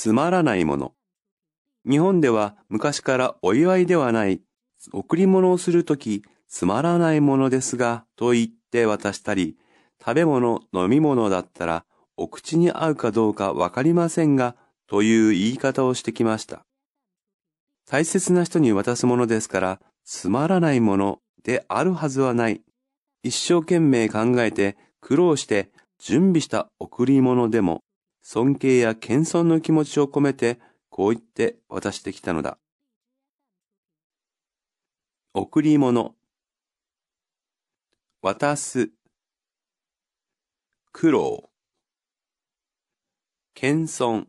つまらないもの。日本では昔からお祝いではない贈り物をするときつまらないものですがと言って渡したり、食べ物、飲み物だったらお口に合うかどうかわかりませんがという言い方をしてきました。大切な人に渡すものですから、つまらないものであるはずはない。一生懸命考えて苦労して準備した贈り物でも、尊敬や謙遜の気持ちを込めて、こう言って渡してきたのだ。贈り物。渡す。苦労。謙遜。